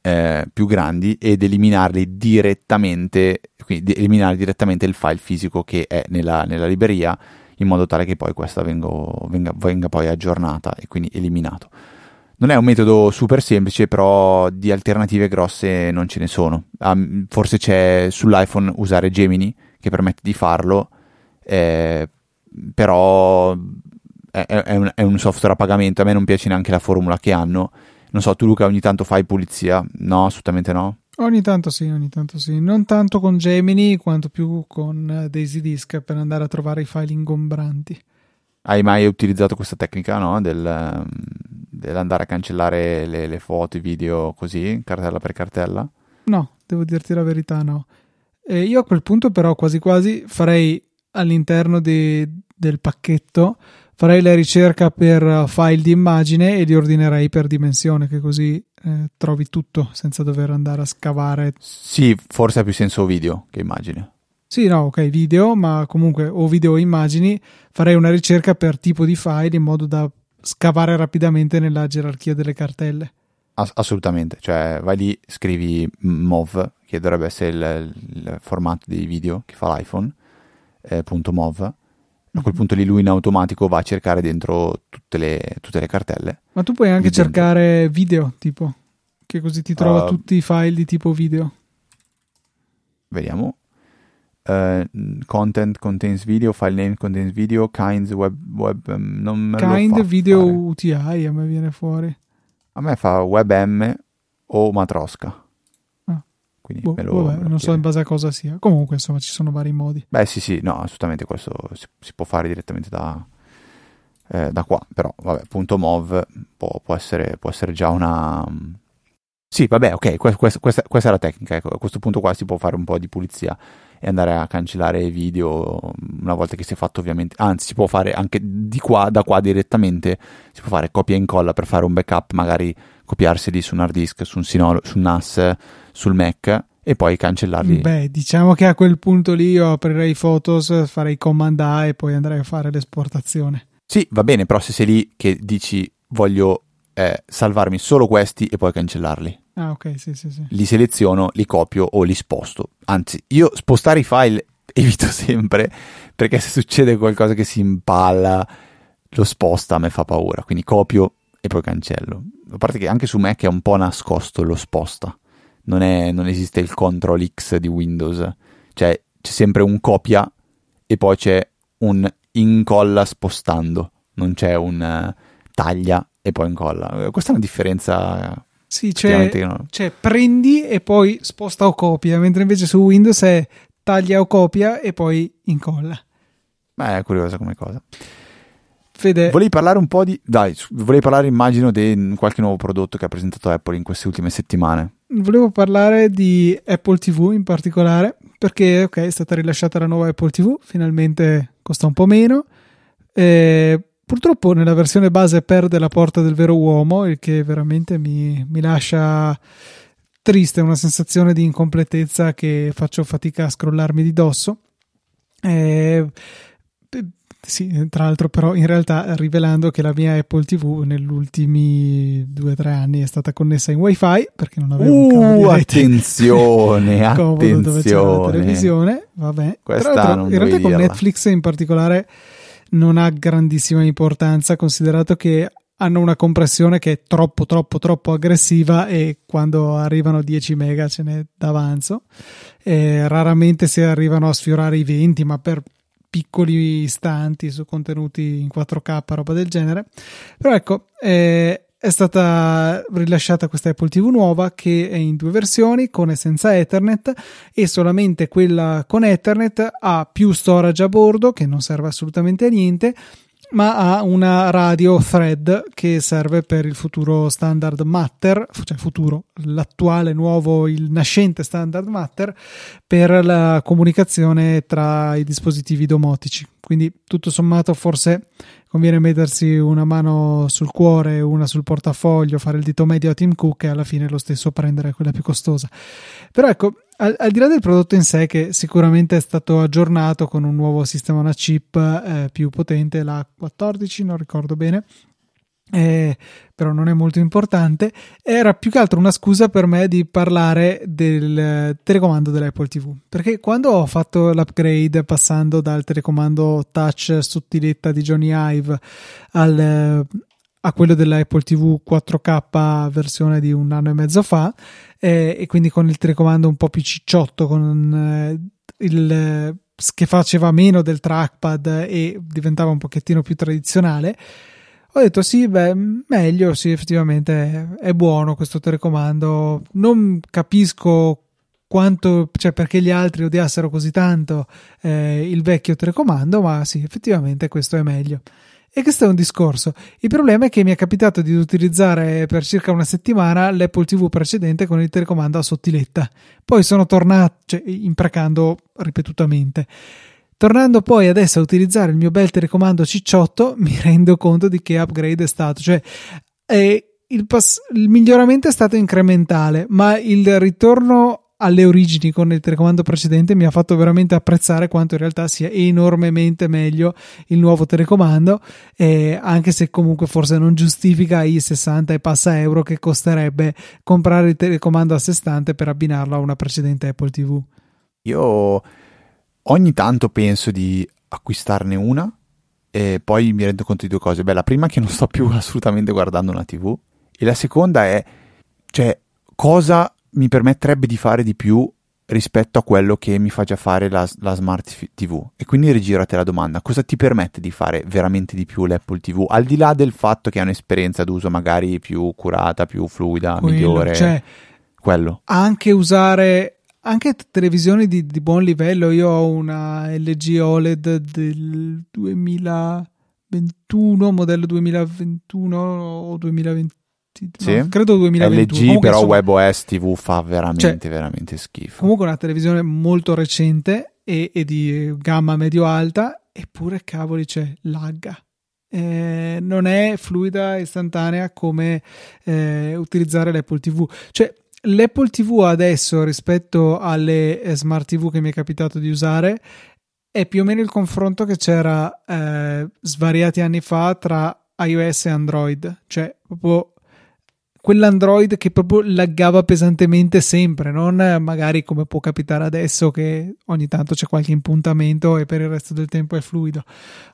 eh, più grandi ed eliminarli direttamente, quindi eliminare direttamente il file fisico che è nella, nella libreria in modo tale che poi questa vengo, venga, venga poi aggiornata e quindi eliminato. Non è un metodo super semplice, però di alternative grosse non ce ne sono. Um, forse c'è sull'iPhone usare Gemini che permette di farlo, eh, però è, è, un, è, un, software a pagamento. A me non piace neanche la formula che hanno. Non so, tu Luca ogni tanto fai pulizia? No, assolutamente no. Ogni tanto sì, ogni tanto sì. Non tanto con Gemini quanto più con eh, Daisy Disk per andare a trovare i file ingombranti. Hai mai utilizzato questa tecnica, no? Del, ehm, dell'andare a cancellare le, le, foto, i video così, cartella per cartella? No, devo dirti la verità, no. E io a quel punto però quasi quasi farei all'interno di, del pacchetto farei la ricerca per file di immagine e li ordinerei per dimensione, che così eh, trovi tutto senza dover andare a scavare. Sì, forse ha più senso video che immagine. Sì, no, ok, video, ma comunque o video o immagini, farei una ricerca per tipo di file in modo da scavare rapidamente nella gerarchia delle cartelle. Ass- assolutamente, cioè vai lì, scrivi MOV, che dovrebbe essere il, il formato di video che fa l'iPhone, eh, .mov. A quel mhm. punto lì lui in automatico va a cercare dentro tutte le, tutte le cartelle. Ma tu puoi anche cercare video, tipo, che così ti trova uh, tutti i file di tipo video. Vediamo. Uh, content contains video, file name contains video, kinds web, web um, non kind video fare. UTI a me viene fuori. A me fa WebM o Matroska. Ah. Quindi boh, me lo, vabbè, me non so in base a cosa sia. Comunque, insomma, ci sono vari modi. Beh, sì, sì, no, assolutamente questo si, si può fare direttamente da, eh, da qua. Però, vabbè, punto .mov può, può, essere, può essere già una... Sì, vabbè, ok, questa, questa, questa, è la tecnica. Ecco, a questo punto qua si può fare un po' di pulizia e andare a cancellare i video una volta che si è fatto ovviamente anzi si può fare anche di qua da qua direttamente si può fare copia e incolla per fare un backup magari copiarseli su un hard disk su un, Sinolo, su un NAS sul Mac e poi cancellarli. Beh diciamo che a quel punto lì io aprirei Photos farei command A e poi andrei a fare l'esportazione. Sì va bene però se sei lì che dici voglio eh, salvarmi solo questi e poi cancellarli Ah, ok, sì, sì, sì. Li seleziono, li copio o li sposto. Anzi, io spostare i file evito sempre perché se succede qualcosa che si impalla, lo sposta, a me fa paura. Quindi copio e poi cancello. A parte che anche su Mac è un po' nascosto lo sposta. Non, è, non esiste il Ctrl X di Windows. Cioè, c'è sempre un copia e poi c'è un incolla spostando. Non c'è un uh, taglia e poi incolla. Questa è una differenza sì, c'è, no. c'è prendi e poi sposta o copia, mentre invece su Windows è taglia o copia e poi incolla. Beh, è curiosa come cosa. Fede. Volevi parlare un po' di. Dai, volevi parlare, immagino, di qualche nuovo prodotto che ha presentato Apple in queste ultime settimane. Volevo parlare di Apple TV in particolare, perché ok, è stata rilasciata la nuova Apple TV, finalmente costa un po' meno. Eh, Purtroppo nella versione base perde la porta del vero uomo, il che veramente mi, mi lascia triste, una sensazione di incompletezza che faccio fatica a scrollarmi di dosso. Eh, sì, tra l'altro, però, in realtà rivelando che la mia Apple TV negli ultimi due o tre anni è stata connessa in WiFi perché non avevo uh, un cavo attenzione, attenzione. dove c'era la televisione. Vabbè, Questa in realtà dirla. con Netflix in particolare non ha grandissima importanza, considerato che hanno una compressione che è troppo troppo troppo aggressiva e quando arrivano 10 mega ce n'è d'avanzo. E raramente si arrivano a sfiorare i 20 ma per piccoli istanti su contenuti in 4K roba del genere. Però ecco eh, è stata rilasciata questa Apple TV nuova che è in due versioni con e senza Ethernet e solamente quella con Ethernet ha più storage a bordo che non serve assolutamente a niente ma ha una radio thread che serve per il futuro standard Matter, cioè futuro, l'attuale nuovo, il nascente standard Matter per la comunicazione tra i dispositivi domotici. Quindi tutto sommato forse conviene mettersi una mano sul cuore, una sul portafoglio, fare il dito medio a Tim Cook e alla fine lo stesso prendere quella più costosa. Però ecco, al, al di là del prodotto in sé, che sicuramente è stato aggiornato con un nuovo sistema una chip eh, più potente, la 14, non ricordo bene. eh, però non è molto importante, era più che altro una scusa per me di parlare del telecomando dell'Apple TV. Perché quando ho fatto l'upgrade passando dal telecomando touch sottiletta di Johnny Ive al, a quello dell'Apple TV 4K versione di un anno e mezzo fa, eh, e quindi con il telecomando un po' più cicciotto, con eh, il che faceva meno del trackpad e diventava un pochettino più tradizionale ho detto sì, beh, meglio, sì, effettivamente è, buono questo telecomando. Non capisco quanto, cioè perché gli altri odiassero così tanto eh, il vecchio telecomando, ma sì, effettivamente questo è meglio. E questo è un discorso. Il problema è che mi è capitato di utilizzare per circa una settimana l'Apple TV precedente con il telecomando a sottiletta. Poi sono tornato, cioè, imprecando ripetutamente. Tornando poi adesso a utilizzare il mio bel telecomando cicciotto, mi rendo conto di che upgrade è stato. Cioè, è il, pass- il miglioramento è stato incrementale, ma il ritorno alle origini con il telecomando precedente mi ha fatto veramente apprezzare quanto in realtà sia enormemente meglio il nuovo telecomando eh, anche se comunque forse non giustifica i 60 e passa euro che costerebbe comprare il telecomando a sé stante per abbinarlo a una precedente Apple TV io ogni tanto penso di acquistarne una e poi mi rendo conto di due cose. Beh, la prima è che non sto più assolutamente guardando una TV e la seconda è, cioè, cosa mi permetterebbe di fare di più rispetto a quello che mi fa già fare la, la Smart TV. E quindi rigiro a te la domanda, cosa ti permette di fare veramente di più l'Apple TV? Al di là del fatto che è un'esperienza d'uso magari più curata, più fluida, quello, migliore. Cioè, quello. Anche usare anche televisioni di, di, buon livello. Io ho una LG OLED del 2021, modello 2021 o 2020. Sì. No, credo 2021. LG comunque, però insomma, WebOS TV fa veramente, cioè, veramente schifo. Comunque una televisione molto recente e, e di gamma medio-alta, eppure cavoli c'è, lagga. Eh, non è fluida istantanea come eh, utilizzare l'Apple TV. Cioè, l'Apple TV adesso rispetto alle eh, smart TV che mi è capitato di usare è più o meno il confronto che c'era eh, svariati anni fa tra iOS e Android, cioè proprio quell'Android che proprio laggava pesantemente sempre, non magari come può capitare adesso che ogni tanto c'è qualche impuntamento e per il resto del tempo è fluido,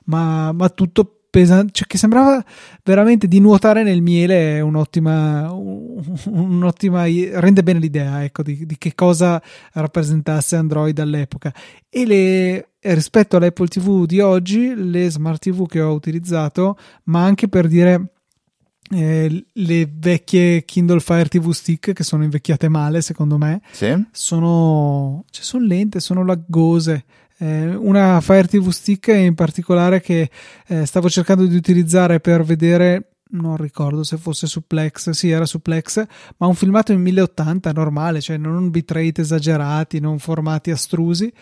ma, ma tutto pesante, cioè che sembrava veramente di nuotare nel miele, un'ottima, un'ottima rende bene l'idea ecco, di, di, che cosa rappresentasse Android all'epoca. E le, rispetto all'Apple TV di oggi, le smart TV che ho utilizzato, ma anche per dire. Eh, le vecchie Kindle Fire TV Stick che sono invecchiate male secondo me sì. sono, cioè, sono lente, sono laggose eh, una Fire TV Stick in particolare che eh, stavo cercando di utilizzare per vedere non ricordo se fosse su Plex, sì era su Plex, ma un filmato in 1080 normale, cioè non bitrate esagerati, non formati astrusi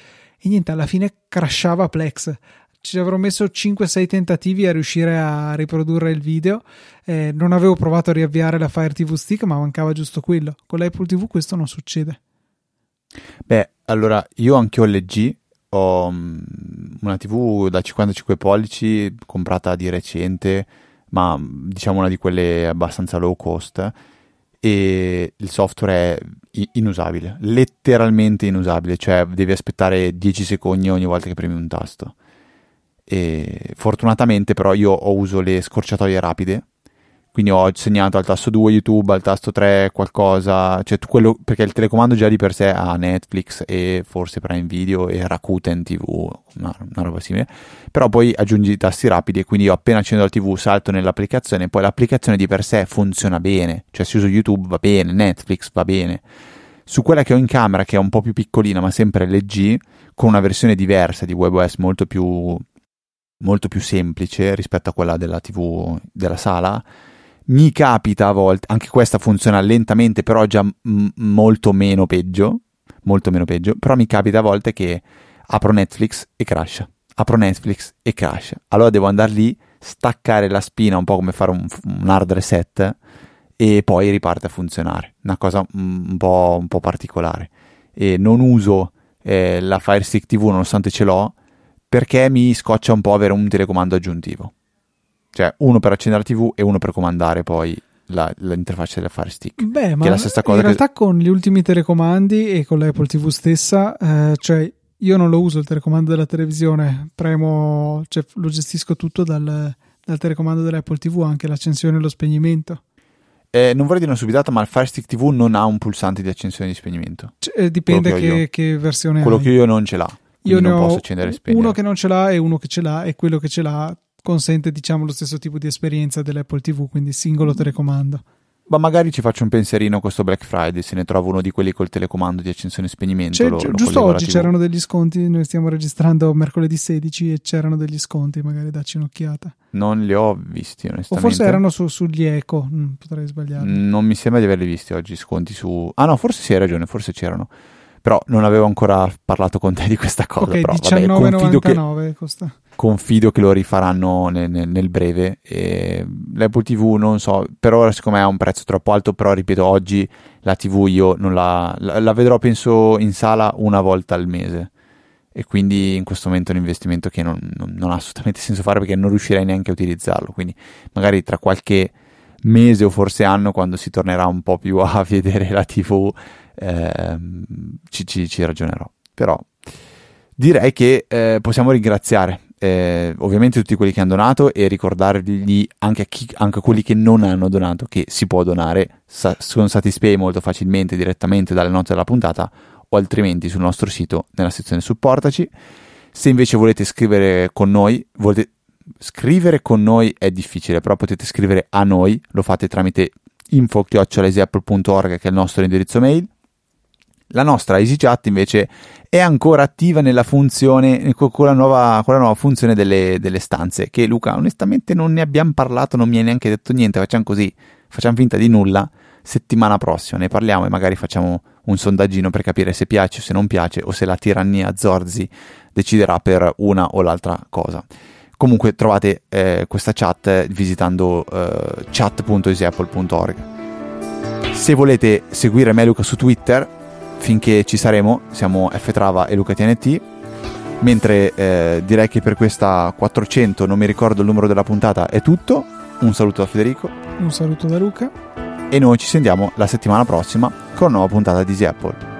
e niente, alla fine crashava Plex. Ci avrò messo 5-6 tentativi a riuscire a riprodurre il video. Eh, non avevo provato a riavviare la Fire TV Stick, ma mancava giusto quello. Con l'Apple TV questo non succede. Beh, allora io anche ho LG ho mm, una TV da 55 pollici comprata di recente, ma mm, diciamo una di quelle abbastanza low cost e il software è inusabile, letteralmente inusabile, cioè devi aspettare 10 secondi ogni volta che premi un tasto. E fortunatamente però io uso le scorciatoie rapide quindi ho segnato al tasto 2 YouTube, al tasto 3 qualcosa, cioè quello, perché il telecomando già di per sé ha Netflix e forse Prime Video e Rakuten TV, una, una roba simile, però poi aggiungi i tasti rapidi e quindi io appena accendo la TV salto nell'applicazione, poi l'applicazione di per sé funziona bene, cioè se uso YouTube va bene, Netflix va bene. Su quella che ho in camera, che è un po' più piccolina ma sempre LG, con una versione diversa di WebOS molto più, molto più semplice rispetto a quella della TV della sala, mi capita a volte, anche questa funziona lentamente, però già m- molto meno peggio, molto meno peggio, però mi capita a volte che apro Netflix e crash, apro Netflix e crash. Allora devo andare lì, staccare la spina, un po' come fare un, un hard reset e poi riparte a funzionare. Una cosa un po', un po particolare. E non uso eh, la Fire Stick TV nonostante ce l'ho perché mi scoccia un po' avere un telecomando aggiuntivo cioè uno per accendere la TV e uno per comandare poi la, l'interfaccia del Fire Stick. Beh, ma in realtà con gli ultimi telecomandi e con l'Apple TV stessa, eh, cioè io non lo uso il telecomando della televisione, premo, cioè, lo gestisco tutto dal, dal telecomando dell'Apple TV, anche l'accensione e lo spegnimento. Eh, non vorrei dire una subitata, ma il Fire Stick TV non ha un pulsante di accensione e di spegnimento. C- eh, dipende che, che, che, versione Quello hai. che io non ce l'ha. Io ne non posso accendere e spegnere. Uno che non ce l'ha e uno che ce l'ha, e quello che ce l'ha consente, diciamo, lo stesso tipo di esperienza dell'Apple TV, quindi singolo mm. telecomando. Ma magari ci faccio un pensierino questo Black Friday, se ne trovo uno di quelli col telecomando di accensione e spegnimento. Cioè, lo, lo giusto oggi c'erano degli sconti, noi stiamo registrando mercoledì 16 e c'erano degli sconti, magari dacci un'occhiata. Non li ho visti onestamente. O forse erano su, sugli eco, mm, potrei sbagliare. Non mi sembra di averli visti oggi sconti su... Ah no, forse sì, hai ragione, forse c'erano. Però non avevo ancora parlato con te di questa cosa. Ok, 19,99 che... costa confido che lo rifaranno nel, nel, nel breve. E L'Apple TV non so, per ora secondo me ha un prezzo troppo alto, però ripeto, oggi la TV io non la, la, la, vedrò penso in sala una volta al mese. E quindi in questo momento è un investimento che non, non, non ha assolutamente senso fare perché non riuscirei neanche a utilizzarlo. Quindi magari tra qualche mese o forse anno, quando si tornerà un po' più a vedere la TV, eh, ci, ci, ci ragionerò. Però direi che eh, possiamo ringraziare eh, ovviamente tutti quelli che hanno donato e ricordargli anche a, chi, anche quelli che non hanno donato che si può donare sa- con Satispay molto facilmente direttamente dalle note della puntata o altrimenti sul nostro sito nella sezione supportaci. Se invece volete scrivere con noi, volete scrivere con noi è difficile, però potete scrivere a noi, lo fate tramite info.easyapple.org che è il nostro indirizzo mail la nostra EasyChat invece è ancora attiva nella funzione, con la nuova, con la nuova funzione delle, delle, stanze, che Luca onestamente non ne abbiamo parlato, non mi hai neanche detto niente, facciamo così, facciamo finta di nulla, settimana prossima ne parliamo e magari facciamo un sondaggino per capire se piace o se non piace o se la tirannia Zorzi deciderà per una o l'altra cosa. Comunque trovate eh, questa chat visitando eh, chat.easyapple.org. Se volete seguire me Luca su Twitter finché ci saremo, siamo F Trava e Luca TNT. Mentre eh, direi che per questa 400, non mi ricordo il numero della puntata, è tutto. Un saluto da Federico. Un saluto da Luca. E noi ci sentiamo la settimana prossima con una nuova puntata di Easy Apple.